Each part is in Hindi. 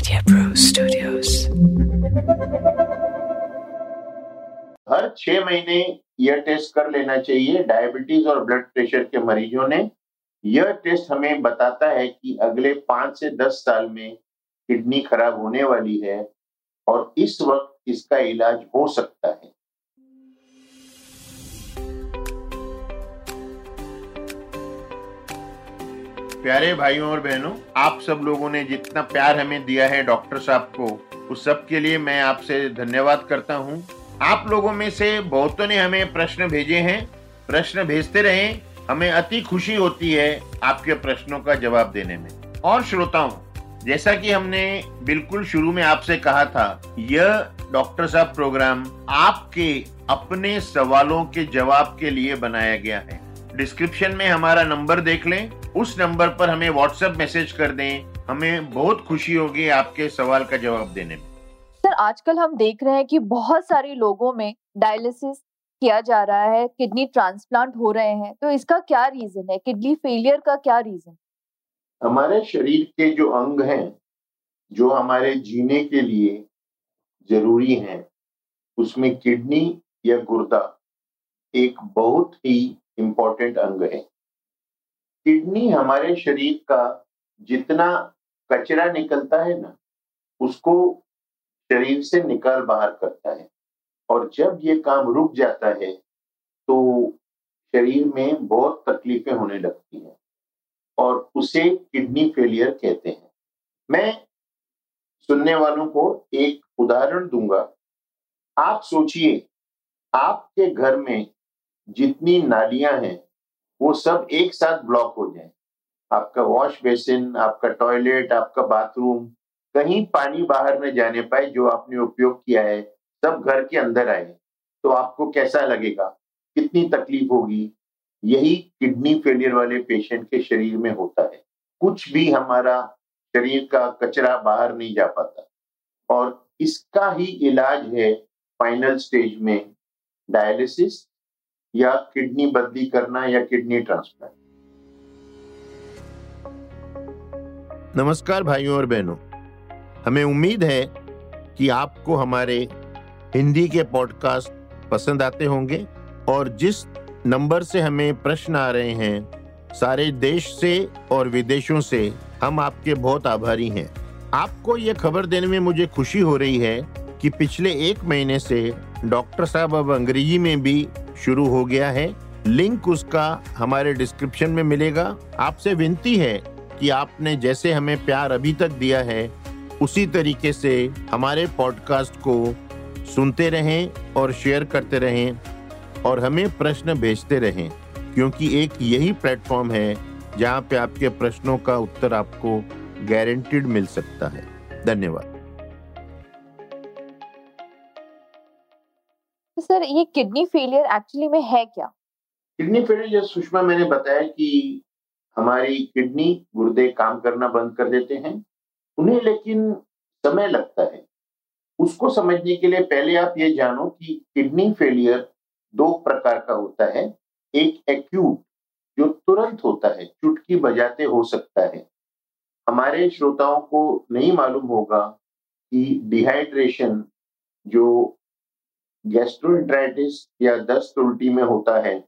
Media Pro Studios. हर छह महीने यह टेस्ट कर लेना चाहिए डायबिटीज़ और ब्लड प्रेशर के मरीजों ने यह टेस्ट हमें बताता है कि अगले पाँच से दस साल में किडनी खराब होने वाली है और इस वक्त इसका इलाज हो सकता है प्यारे भाइयों और बहनों, आप सब लोगों ने जितना प्यार हमें दिया है डॉक्टर साहब को, उस सब के लिए मैं आपसे धन्यवाद करता हूँ। आप लोगों में से बहुतों ने हमें प्रश्न भेजे हैं। प्रश्न भेजते रहें, हमें अति खुशी होती है आपके प्रश्नों का जवाब देने में। और श्रोताओं, जैसा कि हमने बिल्कुल शुरू में आपसे कहा था, यह डॉक्टर साहब प्रोग्राम आपके अपने सवालों के जवाब के लिए बनाया गया है। डिस्क्रिप्शन में हमारा नंबर देख लें उस नंबर पर हमें व्हाट्सएप मैसेज कर दें। हमें बहुत खुशी होगी आपके सवाल का जवाब देने में। सर आजकल हम देख रहे हैं कि बहुत सारे लोगों में डायलिसिस किया जा रहा है किडनी ट्रांसप्लांट हो रहे हैं। तो इसका क्या रीजन है? किडनी फेलियर का क्या रीजन हमारे शरीर के जो अंग हैं जो हमारे जीने के लिए ज़रूरी हैं उसमें किडनी या गुर्दा एक बहुत ही इम्पोर्टेंट अंग है। किडनी हमारे शरीर का जितना कचरा निकलता है ना, उसको शरीर से निकाल बाहर करता है। और जब ये काम रुक जाता है तो शरीर में बहुत तकलीफें होने लगती हैं और उसे किडनी फेलियर कहते हैं। मैं सुनने वालों को एक उदाहरण दूँगा। आप सोचिए, आपके घर में जितनी नालियाँ हैं वो सब एक साथ ब्लॉक हो जाए। आपका वॉश बेसिन आपका टॉयलेट आपका बाथरूम कहीं पानी बाहर न जाने पाए जो आपने उपयोग किया है, सब घर के अंदर आए। तो आपको कैसा लगेगा? कितनी तकलीफ़ होगी? यही किडनी फेलियर वाले पेशेंट के शरीर में होता है। कुछ भी हमारा शरीर का कचरा बाहर नहीं जा पाता। और इसका ही इलाज है फाइनल स्टेज में डायलिसिस या किडनी बदली करना या किडनी ट्रांसप्लांट। नमस्कार भाइयों और बहनों। हमें उम्मीद है कि आपको हमारे हिंदी के पॉडकास्ट पसंद आते होंगे और जिस नंबर से हमें प्रश्न आ रहे हैं, सारे देश से और विदेशों से हम आपके बहुत आभारी हैं। आपको ये खबर देने में मुझे खुशी हो रही है कि पिछले एक महीने से डॉक्टर साहब अब अंग्रेज़ी में भी शुरू हो गया है। लिंक उसका हमारे डिस्क्रिप्शन में मिलेगा। आपसे विनती है कि आपने जैसे हमें प्यार अभी तक दिया है, उसी तरीके से हमारे पॉडकास्ट को सुनते रहें और शेयर करते रहें और हमें प्रश्न भेजते रहें, क्योंकि एक यही प्लेटफॉर्म है जहाँ पे आपके प्रश्नों का उत्तर आपको गारंटीड मिल सकता है। धन्यवाद। तो सर, ये किडनी फेलियर एक्चुअली में है क्या? किडनी फेलियर, जैसे सुषमा मैंने बताया कि हमारी किडनी गुर्दे काम करना बंद कर देते हैं। उन्हें लेकिन समय लगता है। उसको समझने के लिए पहले आप ये जानो कि किडनी फेलियर दो प्रकार का होता है। एक एक्यूट जो तुरंत होता है, चुटकी बजाते हो सकता है। हमारे श्रोताओं को नहीं मालूम होगा कि डिहाइड्रेशन जो गैस्ट्रोइंट्राइटिस या दस्त उल्टी में होता है।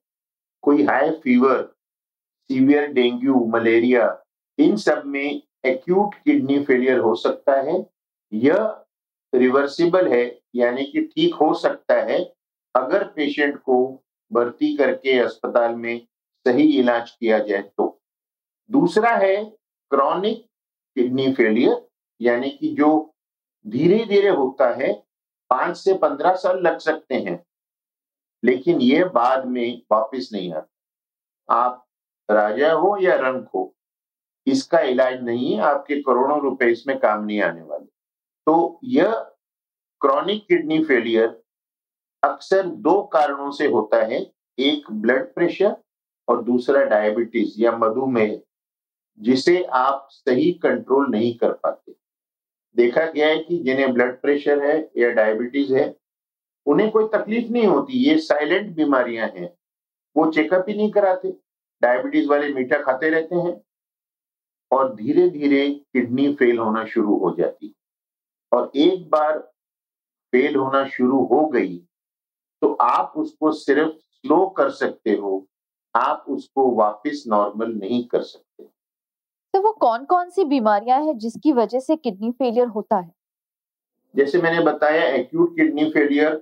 कोई high fever severe dengue malaria इन सब में एक्यूट किडनी फेलियर हो सकता है। यह रिवर्सिबल है, यानी कि ठीक हो सकता है, अगर पेशेंट को भर्ती करके अस्पताल में सही इलाज किया जाए तो। दूसरा है क्रॉनिक किडनी फेलियर यानी कि जो धीरे धीरे होता है पाँच से पंद्रह साल लग सकते हैं। लेकिन ये बाद में वापस नहीं आता। आप राजा हो या रंग हो, इसका इलाज नहीं है, आपके करोड़ों रुपए इसमें काम नहीं आने वाले। तो यह क्रॉनिक किडनी फेलियर अक्सर दो कारणों से होता है, एक ब्लड प्रेशर और दूसरा डायबिटीज़ या मधुमेह, जिसे आप सही कंट्रोल नहीं कर पाते। देखा गया है कि जिन्हें ब्लड प्रेशर है या डायबिटीज़ है, उन्हें कोई तकलीफ़ नहीं होती, ये साइलेंट बीमारियाँ हैं। वो चेकअप ही नहीं कराते। डायबिटीज़ वाले मीठा खाते रहते हैं और धीरे धीरे किडनी फेल होना शुरू हो जाती। और एक बार फेल होना शुरू हो गई तो आप उसको सिर्फ़ स्लो कर सकते हो। आप उसको वापस नॉर्मल नहीं कर सकते। तो वो कौन कौन सी बीमारियाँ हैं जिसकी वजह से किडनी फेलियर होता है? जैसे मैंने बताया एक्यूट किडनी फेलियर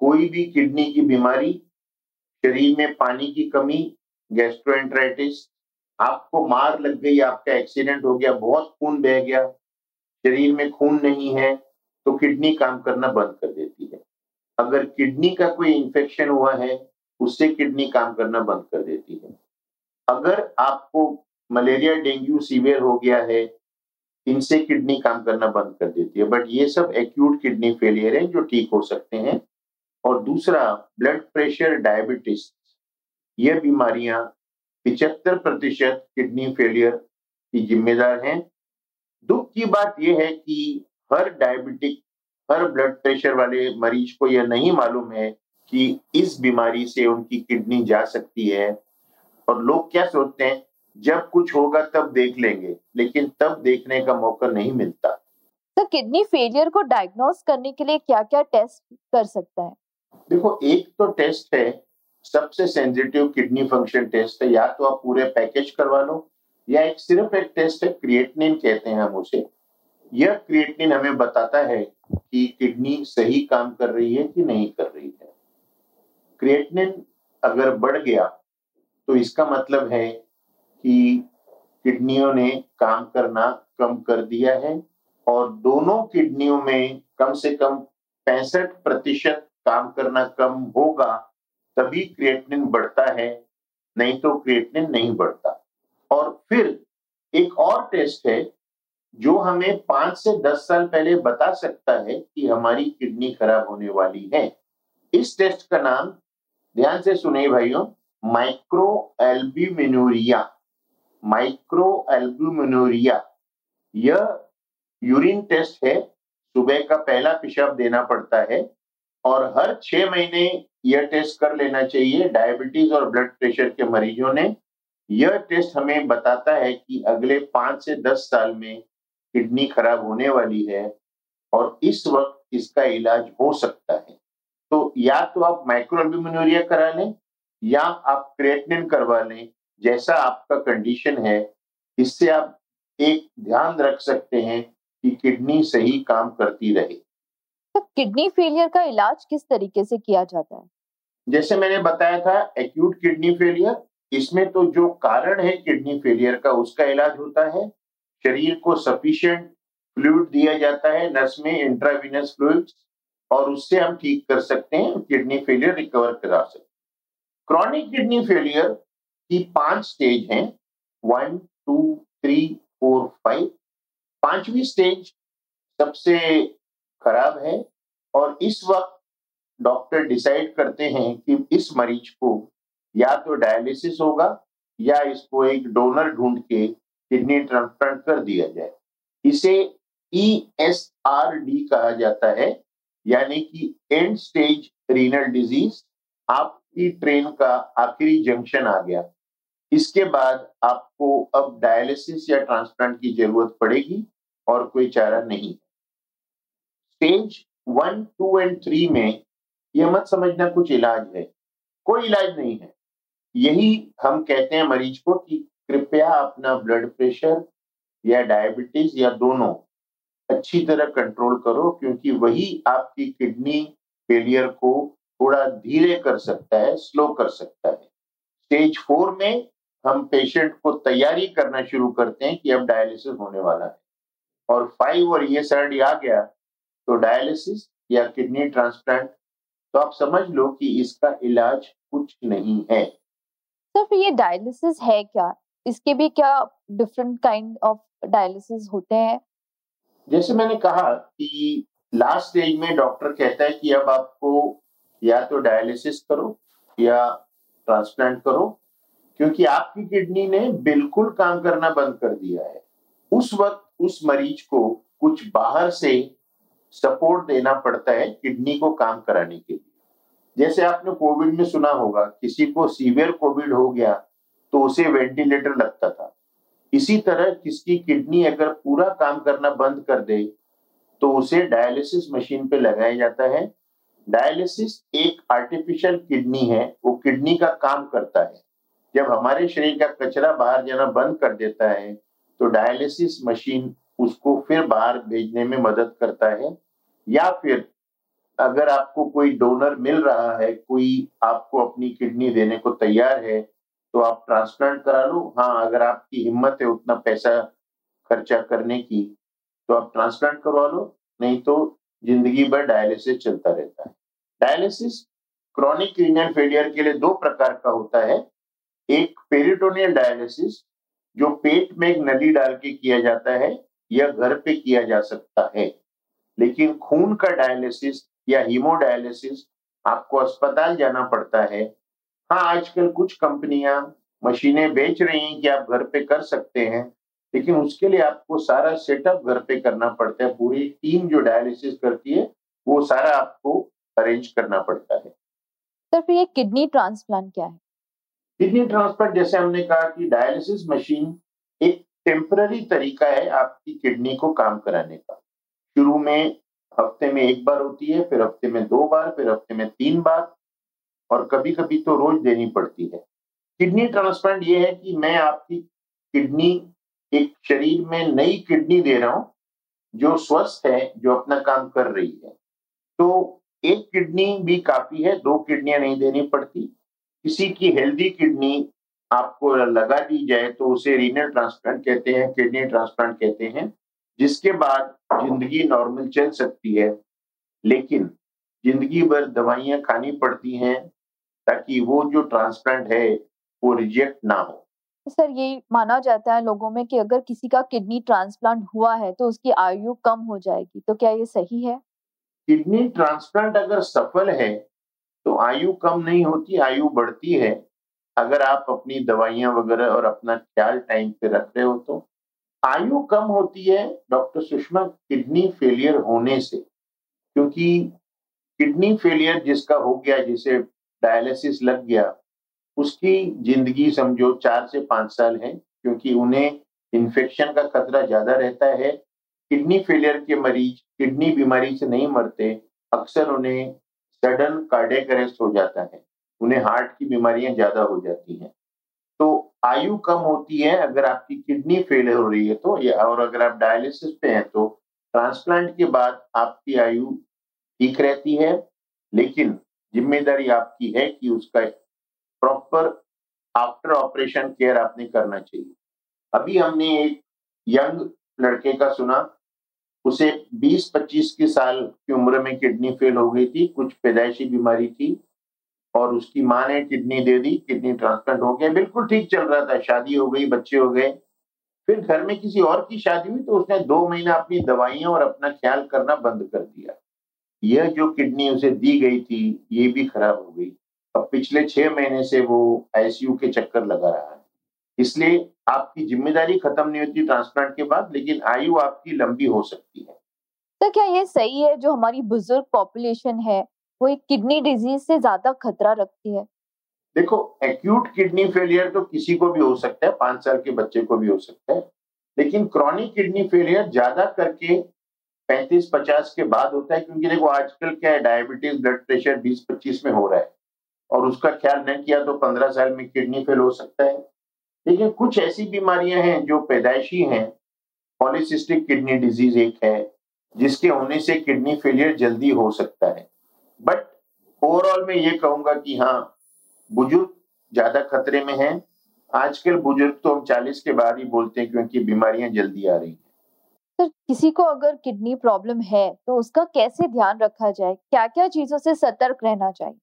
कोई भी किडनी की बीमारी, शरीर में पानी की कमी गैस्ट्रोएंट्राइटिस आपको मार लग गई, आपका एक्सीडेंट हो गया, बहुत खून बह गया, शरीर में खून नहीं है तो किडनी काम करना बंद कर देती है। अगर किडनी का कोई इंफेक्शन हुआ है, उससे किडनी काम करना बंद कर देती है। अगर आपको मलेरिया, डेंगू, सीवियर हो गया है, इनसे किडनी काम करना बंद कर देती है। बट ये सब एक्यूट किडनी फेलियर है जो ठीक हो सकते हैं। और दूसरा ब्लड प्रेशर डायबिटीज़ ये बीमारियाँ पिचहत्तर प्रतिशत किडनी फेलियर की जिम्मेदार हैं। दुख की बात यह है कि हर डायबिटिक हर ब्लड प्रेशर वाले मरीज़ को यह नहीं मालूम है कि इस बीमारी से उनकी किडनी जा सकती है। और लोग क्या सोचते हैं? जब कुछ होगा तब देख लेंगे लेकिन तब देखने का मौका नहीं मिलता। तो किडनी फेलियर को डायग्नोस करने के लिए क्या क्या टेस्ट कर सकता है? देखो एक तो टेस्ट है सबसे सेंसिटिव किडनी फ़ंक्शन टेस्ट है या तो आप पूरे पैकेज करवा लो या एक सिर्फ़ एक टेस्ट है क्रिएटनिन कहते हैं हम उसे। यह क्रिएटनिन हमें बताता है कि किडनी सही काम कर रही है कि नहीं कर रही है। क्रिएटनिन अगर बढ़ गया तो इसका मतलब है कि किडनियों ने काम करना कम कर दिया है और दोनों किडनियों में कम से कम पैंसठ प्रतिशत काम करना कम होगा, तभी क्रिएटनिन बढ़ता है, नहीं तो क्रिएटनिन नहीं बढ़ता। और फिर एक और टेस्ट है, जो हमें पाँच से दस साल पहले बता सकता है कि हमारी किडनी खराब होने वाली है। इस टेस्ट का नाम, ध्यान से सुने भाइयों माइक्रो एल्ब्यूमिनूरिया माइक्रो एल्ब्यूमिनूरिया यह यूरिन टेस्ट है, सुबह का पहला पेशाब देना पड़ता है, और हर छह महीने यह टेस्ट कर लेना चाहिए डायबिटीज़ और ब्लड प्रेशर के मरीजों ने। यह टेस्ट हमें बताता है कि अगले पाँच से दस साल में किडनी खराब होने वाली है, और इस वक्त इसका इलाज हो सकता है। तो या तो आप माइक्रोअल्ब्यूमिनूरिया करा लें, या आप क्रिएटिनिन करवा लें जैसा आपका कंडीशन है इससे आप एक ध्यान रख सकते हैं कि किडनी सही काम करती रहे। तो किडनी फेलियर का इलाज किस तरीके से किया जाता है? जैसे मैंने बताया था एक्यूट किडनी फेलियर इसमें तो जो कारण है किडनी फेलियर का उसका इलाज होता है। शरीर को सफिशिएंट फ्लूड दिया जाता है नस में इंट्रावीनस फ्लूड और उससे हम ठीक कर सकते हैं किडनी फेलियर रिकवर करा सकते क्रॉनिक किडनी फेलियर की पाँच स्टेज हैं। One two three four five पांचवी स्टेज सबसे खराब है और इस वक्त डॉक्टर डिसाइड करते हैं कि इस मरीज़ को या तो डायलिसिस होगा या इसको एक डोनर ढूंढ के किडनी ट्रांसप्लांट कर दिया जाए। इसे ई एस आर डी कहा जाता है, यानी कि एंड स्टेज रीनल डिज़ीज़ आपकी ट्रेन का आखिरी जंक्शन आ गया। इसके बाद आपको अब डायलिसिस या ट्रांसप्लांट की ज़रूरत पड़ेगी और कोई चारा नहीं। Stage one two and three में यह मत समझना कुछ इलाज है। कोई इलाज नहीं है। यही हम कहते हैं मरीज़ को कि कृपया अपना ब्लड प्रेशर या डायबिटीज़ या दोनों अच्छी तरह कंट्रोल करो क्योंकि वही आपकी किडनी फेलियर को थोड़ा धीरे कर सकता है स्लो कर सकता है। स्टेज फोर में हम पेशेंट को तैयारी करना शुरू करते हैं कि अब डायलिसिस होने वाला है। और फाइव और ये सर्डी आ गया तो डायलिसिस या किडनी ट्रांसप्लांट तो आप समझ लो कि इसका इलाज कुछ नहीं है। सर फिर ये डायलिसिस है क्या? इसके भी क्या डिफरेंट काइंड ऑफ़ डायलिसिस होते हैं? जैसे मैंने कहा कि लास्ट स्टेज में डॉक्टर कहता है कि अब आपको या तो डायलिसिस करो या ट्रांसप्लांट करो क्योंकि आपकी किडनी ने बिल्कुल काम करना बंद कर दिया है। उस वक्त उस मरीज़ को कुछ बाहर से सपोर्ट देना पड़ता है किडनी को काम कराने के लिए। जैसे आपने कोविड में सुना होगा, किसी को सीवियर कोविड हो गया तो उसे वेंटिलेटर लगता था। इसी तरह किसकी किडनी अगर पूरा काम करना बंद कर दे तो उसे डायलिसिस मशीन पे लगाया जाता है। डायलिसिस एक आर्टिफिशियल किडनी है, वो किडनी का काम करता है। जब हमारे शरीर का कचरा बाहर जाना बंद कर देता है तो डायलिसिस मशीन उसको फिर बाहर भेजने में मदद करता है। या फिर अगर आपको कोई डोनर मिल रहा है, कोई आपको अपनी किडनी देने को तैयार है तो आप ट्रांसप्लांट करा लो। हाँ अगर आपकी हिम्मत है उतना पैसा खर्चा करने की तो आप ट्रांसप्लांट करवा लो। नहीं तो ज़िंदगी भर डायलिसिस चलता रहता है। डायलिसिस क्रॉनिक रीनल फेलियर के लिए दो प्रकार का होता है। एक पेरिटोनियल डायलिसिस जो पेट में एक नली डाल के किया जाता है या घर पे किया जा सकता है। लेकिन खून का डायलिसिस या हीमोडायलिसिस आपको अस्पताल जाना पड़ता है। हाँ आजकल कुछ कंपनियाँ मशीनें बेच रही हैं कि आप घर पे कर सकते हैं, लेकिन उसके लिए आपको सारा सेटअप घर पे करना पड़ता है। पूरी टीम जो डायलिसिस करती है, वो सारा आपको अरेंज करना पड़ता है। सर, फिर ये किडनी ट्रांसप्लांट क्या है? किडनी ट्रांसप्लांट, जैसे हमने कहा कि डायलिसिस मशीन एक टेम्पररी तरीका है आपकी किडनी को काम कराने का। शुरू में हफ़्ते में एक बार होती है, फिर हफ़्ते में दो बार, फिर हफ़्ते में तीन बार, और कभी कभी तो रोज देनी पड़ती है। किडनी ट्रांसप्लांट ये है कि मैं आपकी किडनी, एक शरीर में नई किडनी दे रहा हूँ, जो स्वस्थ है, जो अपना काम कर रही है। तो एक किडनी भी काफ़ी है, दो किडनियाँ नहीं देनी पड़ती किसी की हेल्दी किडनी आपको लगा दी जाए तो उसे रीनल ट्रांसप्लांट कहते हैं किडनी ट्रांसप्लांट कहते हैं जिसके बाद ज़िंदगी नॉर्मल चल सकती है। लेकिन ज़िंदगी भर दवाइयाँ खानी पड़ती हैं ताकि वो जो ट्रांसप्लांट है वो रिजेक्ट ना हो। सर ये माना जाता है लोगों में कि अगर किसी का किडनी ट्रांसप्लांट हुआ है तो उसकी आयु कम हो जाएगी तो क्या ये सही है? किडनी ट्रांसप्लांट अगर सफल है तो आयु कम नहीं होती, आयु बढ़ती है। अगर आप अपनी दवाइयाँ वगैरह और अपना ख्याल टाइम पे रख रहे हो तो। आयु कम होती है डॉक्टर सुषमा किडनी फेलियर होने से, क्योंकि किडनी फेलियर जिसका हो गया, जिसे डायलिसिस लग गया, उसकी ज़िंदगी समझो चार से पाँच साल है, क्योंकि उन्हें इन्फेक्शन का खतरा ज़्यादा रहता है। किडनी फेलियर के मरीज़, किडनी बीमारी से नहीं मरते, अक्सर उन्हें सडन कार्डियक अरेस्ट हो जाता है, उन्हें हार्ट की बीमारियाँ ज़्यादा हो जाती हैं। तो आयु कम होती है, अगर आपकी किडनी फेल हो रही है तो या और अगर आप डायलिसिस पे हैं तो ट्रांसप्लांट के बाद आपकी आयु ठीक रहती है, लेकिन ज़िम्मेदारी आपकी है कि उसका प्रॉपर आफ्टर ऑपरेशन केयर आपने करना चाहिए। अभी हमने एक यंग लड़के का सुना उसे 20-25 की साल की उम्र में किडनी फेल हो गई थी, कुछ पैदाइशी बीमारी थी और उसकी माँ ने किडनी दे दी, किडनी ट्रांसप्लांट हो गया, बिल्कुल ठीक चल रहा था, शादी हो गई, बच्चे हो गए। फिर घर में किसी और की शादी हुई तो उसने दो महीना अपनी दवाइयाँ और अपना ख्याल करना बंद कर दिया। यह जो किडनी उसे दी गई थी, ये भी खराब हो गई। अब पिछले छह महीने से वो आईसीयू के चक्कर लगा रहा है। इसलिए आपकी ज़िम्मेदारी खत्म नहीं होती ट्रांसप्लांट के बाद लेकिन आयु आपकी लंबी हो सकती है। तो क्या ये सही है? जो हमारी बुज़ुर्ग पॉपुलेशन है वो एक किडनी डिज़ीज़ से ज़्यादा खतरा रखती है? देखो एक्यूट किडनी फेलियर तो किसी को भी हो सकता है पाँच साल के बच्चे को भी हो सकता है। लेकिन क्रॉनिक किडनी फेलियर ज़्यादा करके पैंतीस पचास के बाद होता है क्योंकि देखो आजकल क्या है डायबिटीज़ ब्लड प्रेशर बीस पच्चीस में हो रहा है। और उसका ख्याल न किया तो पंद्रह साल में किडनी फेल हो सकता है। लेकिन कुछ ऐसी बीमारियाँ हैं जो पैदाइशी हैं। पॉलिसिस्टिक किडनी डिज़ीज़ एक है जिसके होने से किडनी फेलियर जल्दी हो सकता है। बट ओवरऑल मैं ये कहूँगा कि हाँ बुज़ुर्ग ज़्यादा खतरे में हैं। आजकल बुज़ुर्ग तो हम चालीस के बाद ही बोलते हैं क्योंकि बीमारियाँ जल्दी आ रही हैं। सर किसी को अगर किडनी प्रॉब्लम है तो उसका कैसे ध्यान रखा जाए? क्या क्या चीज़ों से सतर्क रहना चाहिए?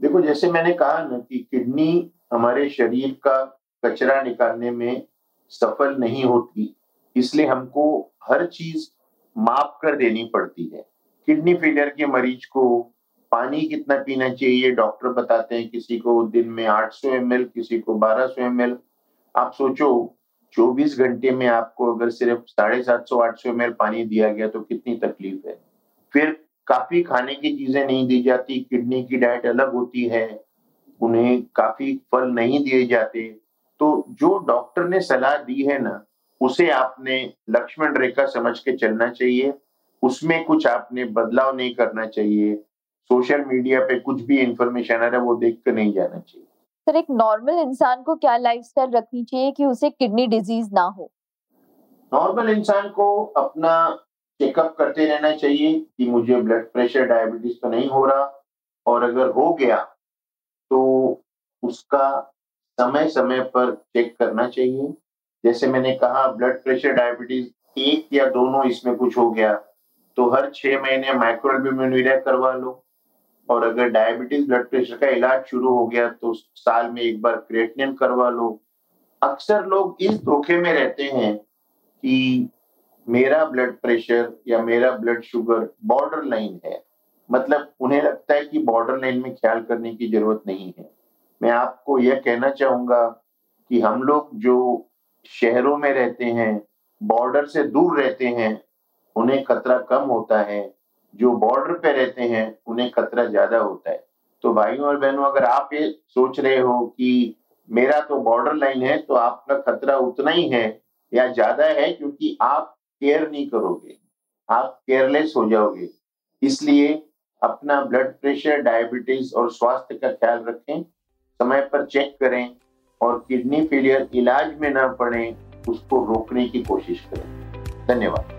देखो जैसे मैंने कहा ना कि किडनी हमारे शरीर का कचरा निकालने में सफल नहीं होती, इसलिए हमको हर चीज़ माप कर देनी पड़ती है। किडनी फेलियर के मरीज़ को पानी कितना पीना चाहिए, डॉक्टर बताते हैं किसी को दिन में 800 एम किसी को 1200 एम आप सोचो 24 घंटे में आपको अगर सिर्फ़ साढ़े सात सौ, आठ सौ पानी दिया गया तो कितनी तकलीफ़ है। फिर काफ़ी खाने की चीज़ें नहीं दी जाती, किडनी की डाइट अलग होती है, उन्हें काफ़ी फल नहीं दिए जाते। तो जो डॉक्टर ने सलाह दी है ना उसे आपने लक्ष्मण रेखा समझ के चलना चाहिए। उसमें कुछ आपने बदलाव नहीं करना चाहिए। सोशल मीडिया पे कुछ भी इंफॉर्मेशन आ रहा है वो देख कर नहीं जाना चाहिए। सर एक नॉर्मल इंसान को क्या लाइफस्टाइल रखनी चाहिए कि उसे किडनी डिज़ीज़ ना हो? नॉर्मल इंसान को अपना चेकअप करते रहना चाहिए कि मुझे ब्लड प्रेशर डायबिटीज़ तो नहीं हो रहा। और अगर हो गया तो उसका समय समय पर चेक करना चाहिए। जैसे मैंने कहा ब्लड प्रेशर डायबिटीज़ एक या दोनों इसमें कुछ हो गया तो हर छह महीने माइक्रोअल्ब्यूमिन करवा लो। और अगर डायबिटीज़ ब्लड प्रेशर का इलाज शुरू हो गया तो साल में एक बार क्रिएटिनिन करवा लो। अक्सर लोग इस धोखे में रहते हैं कि मेरा ब्लड प्रेशर या मेरा ब्लड शुगर बॉर्डर लाइन है। मतलब उन्हें लगता है कि बॉर्डर लाइन में ख्याल करने की ज़रूरत नहीं है। मैं आपको यह कहना चाहूँगा कि हम लोग जो शहरों में रहते हैं बॉर्डर से दूर रहते हैं, उन्हें खतरा कम होता है। जो बॉर्डर पे रहते हैं, उन्हें खतरा ज़्यादा होता है। तो भाइयों और बहनों, अगर आप ये सोच रहे हो कि मेरा तो बॉर्डर लाइन है तो आपका खतरा उतना ही है या ज़्यादा है क्योंकि आप केयर नहीं करोगे। आप केयरलेस हो जाओगे। इसलिए अपना ब्लड प्रेशर डायबिटीज़ और स्वास्थ्य का ख्याल रखें। समय पर चेक करें और किडनी फेलियर इलाज में न पड़े, उसको रोकने की कोशिश करें। धन्यवाद।